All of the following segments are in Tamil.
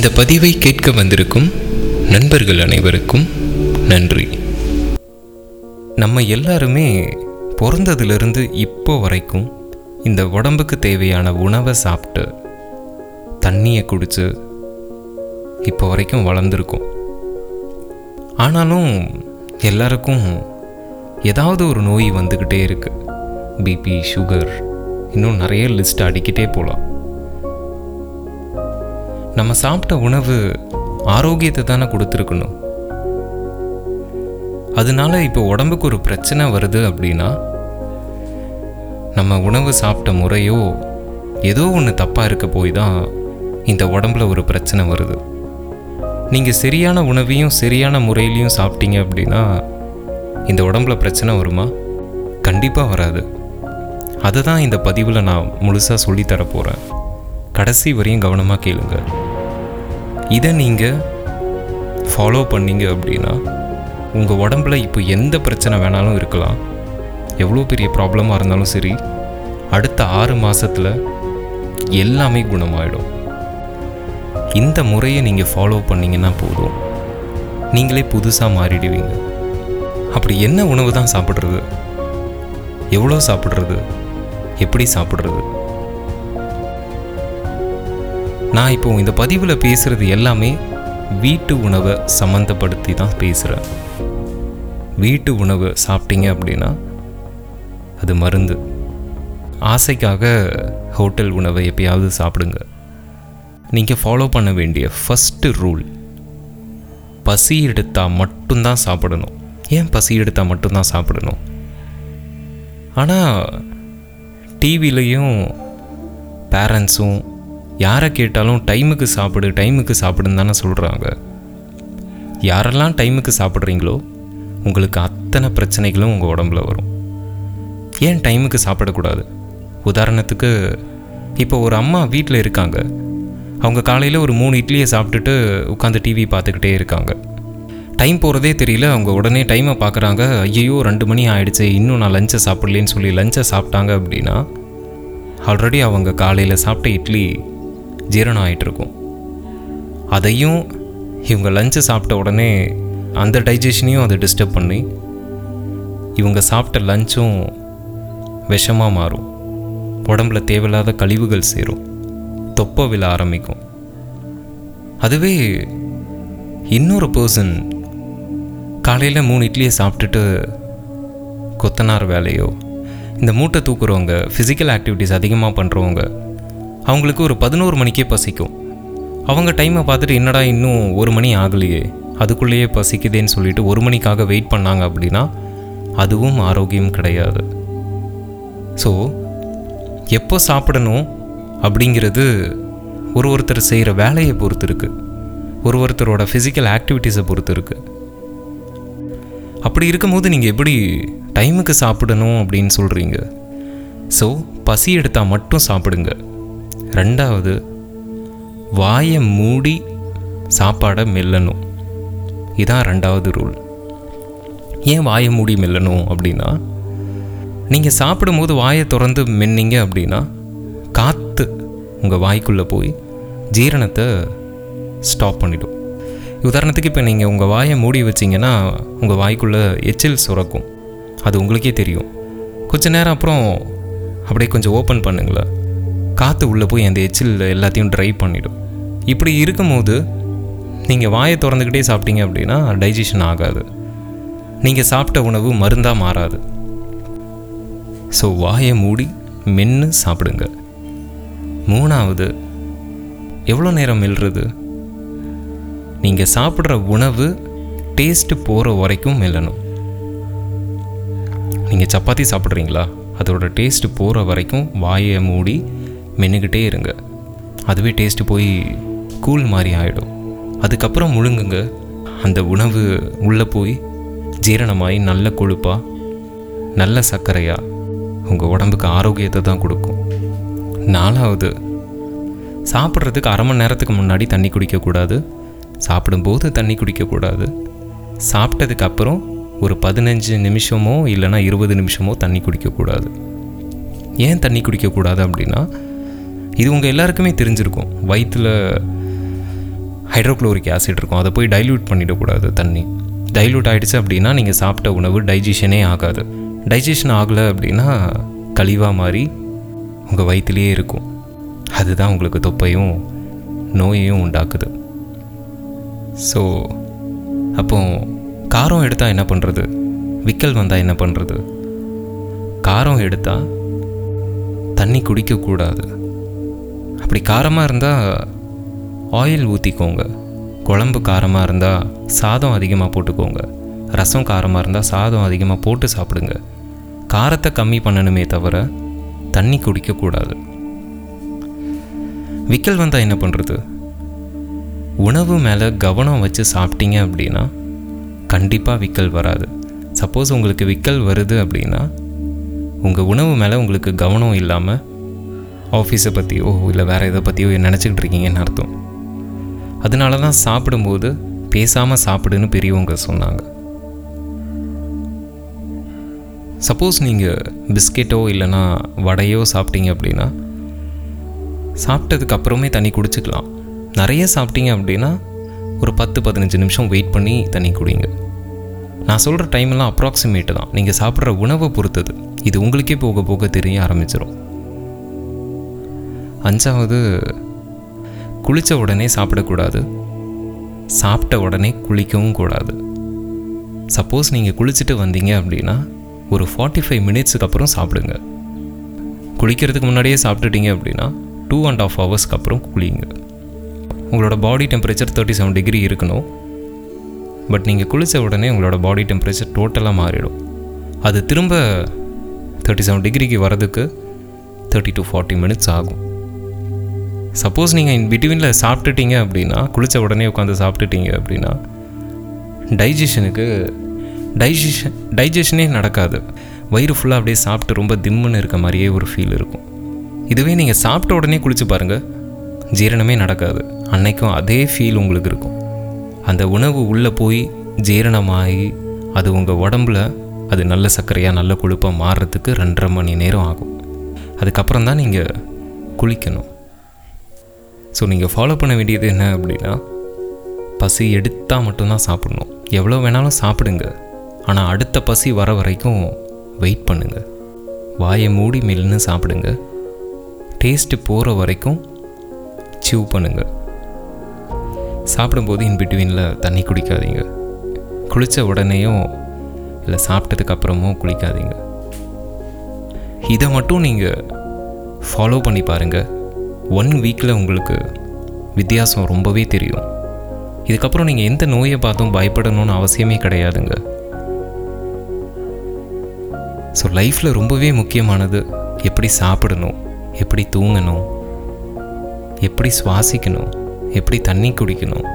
இந்த பதிவை கேட்க வந்திருக்கும் நண்பர்கள் அனைவருக்கும் நன்றி. நம்ம எல்லாருமே பிறந்ததுலேருந்து இப்போ வரைக்கும் இந்த உடம்புக்கு தேவையான உணவை சாப்பிட்டு தண்ணியை குடித்து இப்போ வரைக்கும் வளர்ந்துருக்கோம். ஆனாலும் எல்லாருக்கும் ஏதாவது ஒரு நோய் வந்துக்கிட்டே இருக்குது பிபி சுகர் இன்னும் நிறைய லிஸ்ட் அடிக்கிட்டே போகலாம் நம்ம சாப்பிட்ட உணவு ஆரோக்கியத்தை தானே கொடுத்துருக்கணும். அதனால இப்போ உடம்புக்கு ஒரு பிரச்சனை வருது அப்படின்னா நம்ம உணவு சாப்பிட்ட முறையோ ஏதோ ஒன்று தப்பாக இருக்க போய் தான் இந்த உடம்புல ஒரு பிரச்சனை வருது. நீங்கள் சரியான உணவையும் சரியான முறையிலையும் சாப்பிட்டீங்க அப்படின்னா இந்த உடம்புல பிரச்சனை வருமா? கண்டிப்பாக வராது. அதை தான் இந்த பதிவில் நான் முழுசாக சொல்லித்தர போகிறேன் கடைசி வரையும் கவனமாக கேளுங்க. இதை நீங்கள் ஃபாலோ பண்ணீங்க அப்படின்னா உங்கள் உடம்புல இப்போ எந்த பிரச்சனை வேணாலும் இருக்கலாம். எவ்வளோ பெரிய ப்ராப்ளமாக இருந்தாலும் சரி அடுத்த ஆறு மாதத்தில் எல்லாமே குணமாயிடும். இந்த முறையை நீங்கள் ஃபாலோ பண்ணிங்கன்னா போதும். நீங்களே புதுசாக மாறிடுவீங்க. அப்படி என்ன உணவு தான் சாப்பிட்றது? எவ்வளோ சாப்பிட்றது? எப்படி சாப்பிட்றது? நான் இப்போ இந்த பதிவில் பேசுகிறது எல்லாமே வீட்டு உணவை சம்மந்தப்படுத்தி தான் பேசுகிறேன் வீட்டு உணவு சாப்பிட்டீங்க அப்படின்னா அது மருந்து. ஆசைக்காக ஹோட்டல் உணவை எப்பயாவது சாப்பிடுங்க. நீங்கள் ஃபாலோ பண்ண வேண்டிய ஃபஸ்ட்டு ரூல் பசி எடுத்தால் மட்டும்தான் சாப்பிடணும். ஏன் பசி எடுத்தால் மட்டும்தான் சாப்பிடணும்? ஆனால் டிவிலையும் பேரண்ட்ஸும் யாரை கேட்டாலும் டைமுக்கு சாப்பிடு டைமுக்கு சாப்பிடுன்னு தானே சொல்கிறாங்க யாரெல்லாம் டைமுக்கு சாப்பிட்றீங்களோ உங்களுக்கு அத்தனை பிரச்சனைகளும் உங்கள் உடம்புல வரும். ஏன் டைமுக்கு சாப்பிடக்கூடாது? உதாரணத்துக்கு இப்போ ஒரு அம்மா வீட்டில் இருக்காங்க. அவங்க காலையில் ஒரு மூணு இட்லியை சாப்பிட்டுட்டு உட்காந்து டிவி பார்த்துக்கிட்டே இருக்காங்க. டைம் போகிறதே தெரியல அவங்க உடனே டைமை பார்க்குறாங்க ஐயோ ரெண்டு மணி ஆகிடுச்சு இன்னும் நான் லஞ்சை சாப்பிட்லேன்னு சொல்லி லஞ்சை சாப்பிட்டாங்க அப்படின்னா ஆல்ரெடி அவங்க காலையில் சாப்பிட்ட இட்லி ஜீரணம் ஆகிட்டுருக்கும் அதையும் இவங்க லஞ்சை சாப்பிட்ட உடனே அந்த டைஜஷனையும் அதை டிஸ்டர்ப் பண்ணி இவங்க சாப்பிட்ட லஞ்சும் விஷமாக மாறும். உடம்புல தேவையில்லாத கழிவுகள் சேரும். தொப்பை விழ ஆரம்பிக்கும். அதுவே இன்னொரு பர்சன் காலையில் மூணு இட்லியை சாப்பிட்டுட்டு கொத்தனார் வேலையோ இந்த மூட்டை தூக்குறவங்க ஃபிசிக்கல் ஆக்டிவிட்டீஸ் அதிகமாக பண்ணுறவங்க அவங்களுக்கு ஒரு பதினோரு மணிக்கே பசிக்கும். அவங்க டைமை பார்த்துட்டு என்னடா இன்னும் ஒரு மணி ஆகலையே அதுக்குள்ளேயே பசிக்குதேன்னு சொல்லிட்டு ஒரு மணிக்காக வெயிட் பண்ணாங்க அப்படின்னா அதுவும் ஆரோக்கியம் கிடையாது. ஸோ எப்போ சாப்பிடணும் அப்படிங்கிறது ஒரு ஒருத்தர் செய்கிற வேலையை பொறுத்து இருக்குது ஒரு ஒருத்தரோட ஃபிசிக்கல் ஆக்டிவிட்டீஸை பொறுத்து இருக்குது அப்படி இருக்கும்போது நீங்கள் எப்படி டைமுக்கு சாப்பிடணும் அப்படின்னு சொல்கிறீங்க ஸோ பசி எடுத்தால் மட்டும் சாப்பிடுங்க. ரெண்டாவது வாயை மூடி சாப்பாடை மெல்லணும். இதான் ரெண்டாவது ரூல் ஏன் வாயை மூடி மெல்லணும் அப்படின்னா நீங்கள் சாப்பிடும்போது வாயை திறந்து மென்னிங்க அப்படின்னா காற்று உங்கள் வாய்க்குள்ளே போய் ஜீரணத்தை ஸ்டாப் பண்ணிடும். உதாரணத்துக்கு இப்போ நீங்கள் உங்கள் வாயை மூடி வச்சிங்கன்னா உங்கள் வாய்க்குள்ளே எச்சில் சுரக்கும். அது உங்களுக்கே தெரியும். கொஞ்ச நேரம் அப்புறம் அப்படியே கொஞ்சம் ஓப்பன் பண்ணுங்களேன். காற்று உள்ளே போய் அந்த எச்சில் எல்லாத்தையும் ட்ரை பண்ணிவிடும் இப்படி இருக்கும்போது நீங்கள் வாயை திறந்துக்கிட்டே சாப்பிட்டீங்க அப்படின்னா டைஜஷன் ஆகாது. நீங்கள் சாப்பிட்ட உணவு மருந்தாக மாறாது. ஸோ வாயை மூடி மென்று சாப்பிடுங்க. மூணாவது எவ்வளோ நேரம் மெல்றது? நீங்கள் சாப்பிட்ற உணவு டேஸ்ட்டு போகிற வரைக்கும் மெல்லணும். நீங்கள் சப்பாத்தி சாப்பிட்றீங்களா? அதோட டேஸ்ட்டு போகிற வரைக்கும் வாயை மூடி மென்னுக்கிட்டே இருங்க. அதுவே டேஸ்ட்டு போய் கூழ் மாதிரி ஆகிடும் அதுக்கப்புறம் முழுங்குங்க. அந்த உணவு உள்ளே போய் ஜீரணமாகி நல்ல கொழுப்பாக நல்ல சர்க்கரையாக உங்கள் உடம்புக்கு ஆரோக்கியத்தை தான் கொடுக்கும். நாலாவது சாப்பிட்றதுக்கு அரை மணி நேரத்துக்கு முன்னாடி தண்ணி குடிக்கக்கூடாது. சாப்பிடும்போது தண்ணி குடிக்கக்கூடாது. சாப்பிட்டதுக்கு அப்புறம் ஒரு பதினஞ்சு நிமிஷமோ இல்லைன்னா இருபது நிமிஷமோ தண்ணி குடிக்கக்கூடாது. ஏன் தண்ணி குடிக்கக்கூடாது அப்படின்னா இது உங்கள் எல்லாருக்குமே தெரிஞ்சிருக்கும். வயிற்றில் ஹைட்ரோக்ளோரிக் ஆசிட் இருக்கும். அதை போய் டைல்யூட் பண்ணிடக்கூடாது தண்ணி. டைல்யூட் ஆகிடுச்சு அப்படின்னா நீங்கள் சாப்பிட்ட உணவு டைஜஷனே ஆகாது. டைஜஷன் ஆகலை அப்படின்னா கழிவாக மாறி உங்கள் வயிற்றுலேயே இருக்கும். அதுதான் உங்களுக்கு தொப்பையும் நோயையும் உண்டாக்குது. ஸோ அப்போ காரம் எடுத்தால் என்ன பண்ணுறது விக்கல் வந்தால் என்ன பண்ணுறது காரம் எடுத்தால் தண்ணி குடிக்கக்கூடாது. அப்படி காரமாக இருந்தால் ஆயில் ஊற்றிக்கோங்க குழம்பு காரமாக இருந்தால் சாதம் அதிகமாக போட்டுக்கோங்க. ரசம் காரமாக இருந்தால் சாதம் அதிகமாக போட்டு சாப்பிடுங்க. காரத்தை கம்மி பண்ணணுமே தவிர தண்ணி குடிக்கக்கூடாது விக்கல் வந்தால் என்ன பண்ணுறது உணவு மேலே கவனம் வச்சு சாப்பிட்டீங்க அப்படின்னா கண்டிப்பாக விக்கல் வராது. சப்போஸ் உங்களுக்கு விக்கல் வருது அப்படின்னா உங்கள் உணவு மேலே உங்களுக்கு கவனம் இல்லாமல் ஆஃபீஸை பற்றியோ இல்லை வேறு எதை பற்றியோ நினச்சிக்கிட்டு இருக்கீங்கன்னு அர்த்தம்? அதனால தான் சாப்பிடும்போது பேசாமல் சாப்பிடுன்னு பெரியவங்க சொன்னாங்க. சப்போஸ் நீங்கள் பிஸ்கெட்டோ இல்லைன்னா வடையோ சாப்பிட்டீங்க அப்படின்னா சாப்பிட்டதுக்கு அப்புறமே தண்ணி குடிச்சிக்கலாம். நிறைய சாப்பிட்டீங்க அப்படின்னா ஒரு பத்து பதினஞ்சு நிமிஷம் வெயிட் பண்ணி தண்ணி குடிங்க. நான் சொல்கிற டைம்லாம் அப்ராக்சிமேட்டு தான். நீங்கள் சாப்பிட்ற உணவை பொறுத்தது. இது உங்களுக்கே போக போக தெரிய ஆரம்பிச்சிடும் அஞ்சாவது குளித்த உடனே சாப்பிடக்கூடாது. சாப்பிட்ட உடனே குளிக்கவும் கூடாது. சப்போஸ் நீங்கள் குளிச்சுட்டு வந்தீங்க அப்படின்னா ஒரு ஃபார்ட்டி ஃபைவ் மினிட்ஸுக்கு அப்புறம் சாப்பிடுங்க. குளிக்கிறதுக்கு முன்னாடியே சாப்பிட்டுட்டீங்க அப்படின்னா டூ அண்ட் ஆஃப் ஹவர்ஸ்க்கு அப்புறம் குளிங்க. உங்களோட body temperature thirty seven degree இருக்கணும். பட் நீங்கள் குளித்த உடனே உங்களோட பாடி டெம்பரேச்சர் டோட்டலாக மாறிடும். அது திரும்ப தேர்ட்டி செவன் டிகிரிக்கு வரதுக்கு தேர்ட்டி டு ஃபார்ட்டி மினிட்ஸ் ஆகும். சப்போஸ் நீங்கள் இன் பிட்வீனில் சாப்பிட்டுட்டீங்க அப்படின்னா குளித்த உடனே உட்காந்து சாப்பிட்டுட்டீங்க அப்படின்னா டைஜஷனுக்கு டைஜஷன் டைஜஷனே நடக்காது. வயிறு ஃபுல்லாக அப்படியே சாப்பிட்டு ரொம்ப திம்முன்னு இருக்க மாதிரியே ஒரு ஃபீல் இருக்கும். இதுவே நீங்கள் சாப்பிட்ட உடனே குளிச்சு பாருங்கள் ஜீரணமே நடக்காது. அன்னைக்கும் அதே ஃபீல் உங்களுக்கு இருக்கும். அந்த உணவு உள்ளே போய் ஜீரணமாகி அது உங்கள் உடம்புல அது நல்ல சர்க்கரையாக நல்ல கொழுப்பாக மாறுறதுக்கு ரெண்டரை மணி நேரம் ஆகும். அதுக்கப்புறம் தான் நீங்கள் குளிக்கணும். ஸோ நீங்கள் ஃபாலோ பண்ண வேண்டியது என்ன அப்படின்னா பசி எடுத்தால் மட்டும்தான் சாப்பிடணும். எவ்வளோ வேணாலும் சாப்பிடுங்க. ஆனால் அடுத்த பசி வர வரைக்கும் வெயிட் பண்ணுங்கள் வாயை மூடி மெல்லுன்னு சாப்பிடுங்க. டேஸ்ட்டு போகிற வரைக்கும் சிவ் பண்ணுங்கள் சாப்பிடும்போது இன் பிட்வீனில் தண்ணி குடிக்காதீங்க. குளித்த உடனேயும் இல்லை சாப்பிட்டதுக்கு அப்புறமும் குளிக்காதீங்க. இதை மட்டும் நீங்கள் ஃபாலோ பண்ணி பாருங்கள் ஒன் வீக்கில் உங்களுக்கு வித்தியாசம் ரொம்பவே தெரியும். இதுக்கப்புறம் நீங்கள் எந்த நோயை பார்த்தும் பயப்படணும்னு அவசியமே கிடையாதுங்க. ஸோ லைஃப்பில் ரொம்பவே முக்கியமானது எப்படி சாப்பிடணும் எப்படி தூங்கணும் எப்படி சுவாசிக்கணும் எப்படி தண்ணி குடிக்கணும்.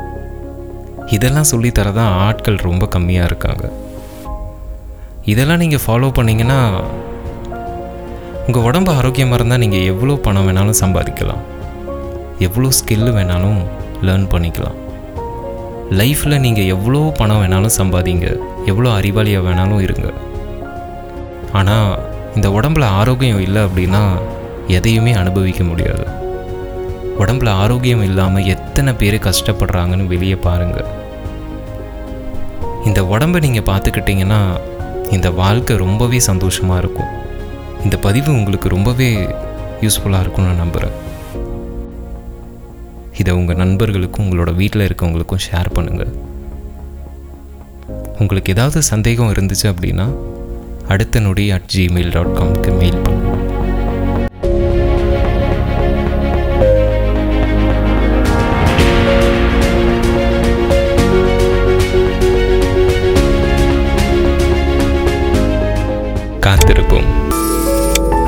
இதெல்லாம் சொல்லித்தரதான் ஆட்கள் ரொம்ப கம்மியாக இருக்காங்க. இதெல்லாம் நீங்கள் ஃபாலோ பண்ணிங்கன்னா உங்கள் உடம்பு ஆரோக்கியமாக இருந்தால் நீங்கள் எவ்வளோ பணம் வேணாலும் சம்பாதிக்கலாம். எவ்வளோ ஸ்கில்லு வேணாலும் லேர்ன் பண்ணிக்கலாம். லைஃப்பில் நீங்கள் எவ்வளோ பணம் வேணாலும் சம்பாதிங்க. எவ்வளோ அறிவாளியாக வேணாலும் இருங்க. ஆனால் இந்த உடம்புல ஆரோக்கியம் இல்லை அப்படின்னா எதையுமே அனுபவிக்க முடியாது. உடம்புல ஆரோக்கியம் இல்லாமல் எத்தனை பேர் கஷ்டப்படுறாங்கன்னு வெளியே பாருங்கள் இந்த உடம்பை நீங்கள் பார்த்துக்கிட்டிங்கன்னா இந்த வாழ்க்கை ரொம்பவே சந்தோஷமாக இருக்கும். இந்த பதிவு உங்களுக்கு ரொம்பவே யூஸ்ஃபுல்லாக இருக்கும்னு நான் நம்புகிறேன் இதை உங்கள் நண்பர்களுக்கும் உங்களோட வீட்டில் இருக்கவங்களுக்கும் ஷேர் பண்ணுங்கள். உங்களுக்கு ஏதாவது சந்தேகம் இருந்துச்சு அப்படின்னா அடுத்த நொடி அட் ஜிமெயில் டாட் காம்க்கு மெயில் பண்ணுங்கள்.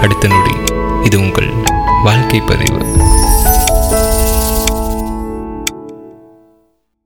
அடுத்த நொடி. இது உங்கள் வாழ்க்கை பதிவு.